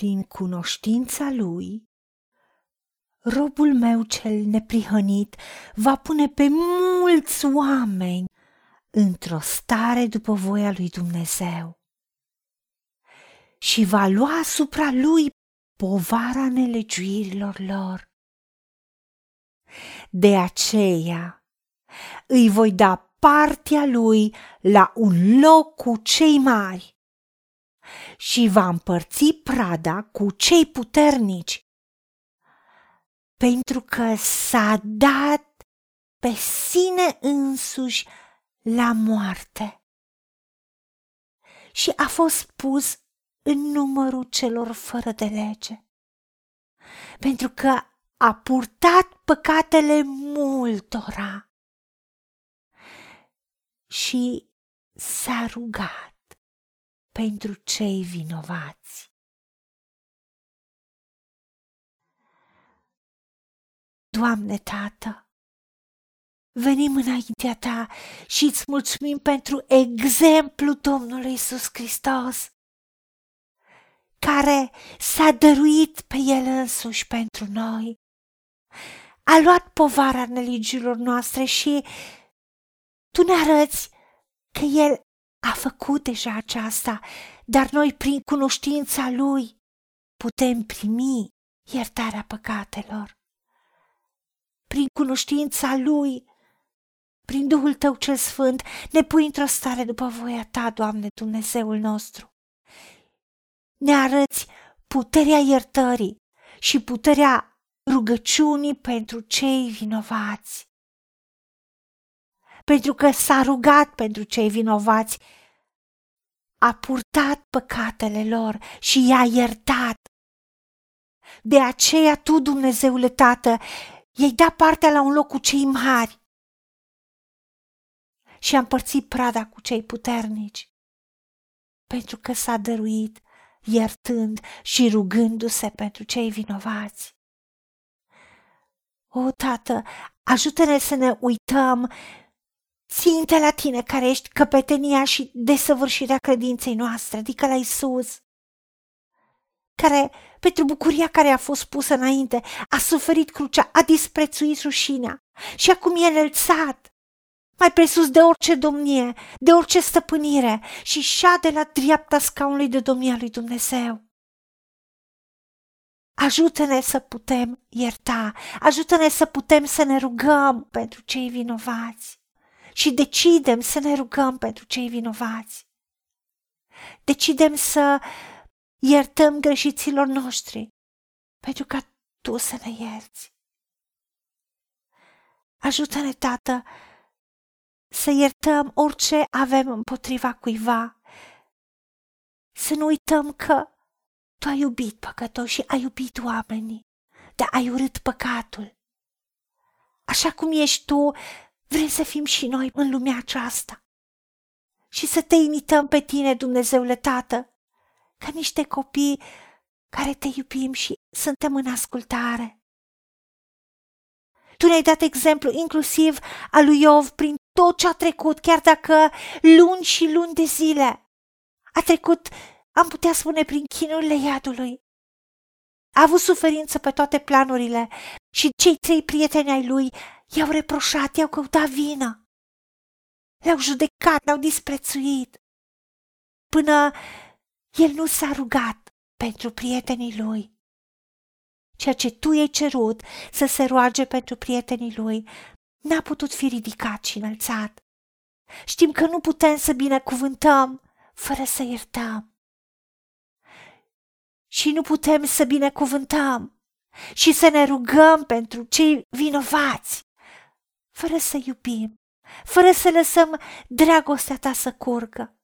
prin cunoștința lui, robul meu cel neprihănit va pune pe mulți oameni într-o stare după voia lui Dumnezeu și va lua asupra lui povara nelegiuirilor lor. De aceea îi voi da partea lui la un loc cu cei mari și va împărți prada cu cei puternici, pentru că s-a dat pe sine însuși la moarte. Și a fost pus în numărul celor fără de lege, pentru că a purtat păcatele multora. Și s-a rugat pentru cei vinovați. Doamne Tată, venim înaintea Ta și îți mulțumim pentru exemplu Domnului Isus Hristos, care s-a dăruit pe El însuși pentru noi. A luat povara neligilor noastre și Tu ne arăți că El a făcut deja aceasta, dar noi, prin cunoștința Lui, putem primi iertarea păcatelor. Prin cunoștința Lui, prin Duhul Tău cel Sfânt, ne pui într-o stare după voia Ta, Doamne, Dumnezeul nostru. Ne arăți puterea iertării și puterea rugăciunii pentru cei vinovați pentru că s-a rugat pentru cei vinovați, a purtat păcatele lor și i-a iertat. De aceea tu, Dumnezeule Tată, i-ai dat partea la un loc cu cei mari și a împărțit prada cu cei puternici, pentru că s-a dăruit, iertând și rugându-se pentru cei vinovați. O, Tată, ajută-ne să ne uităm ținte la tine care ești căpetenia și desăvârșirea credinței noastre, adică la Isus, care, pentru bucuria care a fost pusă înainte, a suferit crucea, a disprețuit rușinea și acum e înălțat mai presus de orice domnie, de orice stăpânire și șade la dreapta scaunului de domnia lui Dumnezeu. Ajută-ne să putem ierta, ajută-ne să putem să ne rugăm pentru cei vinovați și decidem să ne rugăm pentru cei vinovați. Decidem să iertăm greșiților noștri pentru ca tu să ne ierți. Ajută-ne, Tată, să iertăm orice avem împotriva cuiva. Să nu uităm că tu ai iubit păcătoși și ai iubit oamenii, dar ai urât păcatul. Așa cum ești tu, Vrem să fim și noi în lumea aceasta și să te imităm pe tine, Dumnezeule Tată, ca niște copii care te iubim și suntem în ascultare. Tu ne-ai dat exemplu inclusiv al lui Iov prin tot ce a trecut, chiar dacă luni și luni de zile a trecut, am putea spune, prin chinurile iadului. A avut suferință pe toate planurile și cei trei prieteni ai lui I-au reproșat, i-au căutat vină. Le-au judecat, le-au disprețuit. Până el nu s-a rugat pentru prietenii lui. Ceea ce tu i-ai cerut să se roage pentru prietenii lui n-a putut fi ridicat și înălțat. Știm că nu putem să binecuvântăm fără să iertăm. Și nu putem să binecuvântăm și să ne rugăm pentru cei vinovați fără să iubim, fără să lăsăm dragostea ta să curgă.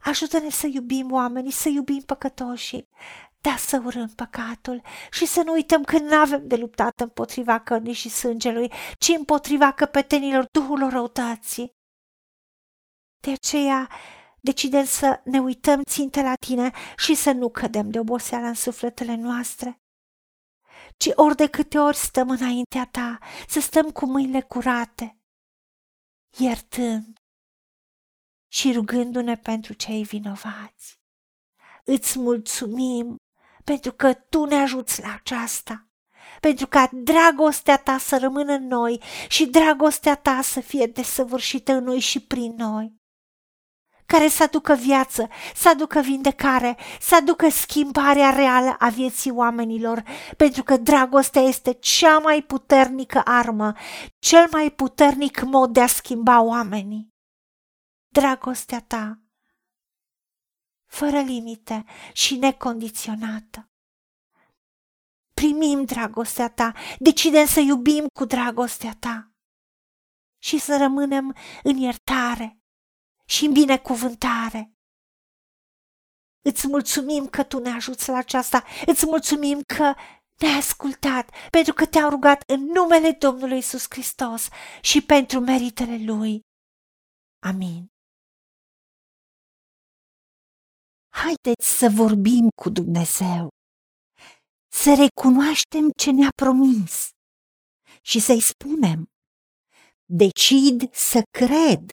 Ajută-ne să iubim oamenii, să iubim păcătoșii, dar să urâm păcatul și să nu uităm că nu avem de luptat împotriva cărnii și sângelui, ci împotriva căpetenilor Duhului răutății. De aceea decidem să ne uităm ținte la tine și să nu cădem de oboseală în sufletele noastre, ci ori de câte ori stăm înaintea ta, să stăm cu mâinile curate, iertând și rugându-ne pentru cei vinovați. Îți mulțumim pentru că Tu ne ajuți la aceasta, pentru ca dragostea Ta să rămână în noi și dragostea Ta să fie desăvârșită în noi și prin noi care să aducă viață, să aducă vindecare, să aducă schimbarea reală a vieții oamenilor, pentru că dragostea este cea mai puternică armă, cel mai puternic mod de a schimba oamenii. Dragostea ta, fără limite și necondiționată. Primim dragostea ta, decidem să iubim cu dragostea ta și să rămânem în iertare, și în binecuvântare. Îți mulțumim că Tu ne ajuți la aceasta, îți mulțumim că ne-ai ascultat, pentru că te-am rugat în numele Domnului Isus Hristos și pentru meritele Lui. Amin. Haideți să vorbim cu Dumnezeu, să recunoaștem ce ne-a promis și să-i spunem, decid să cred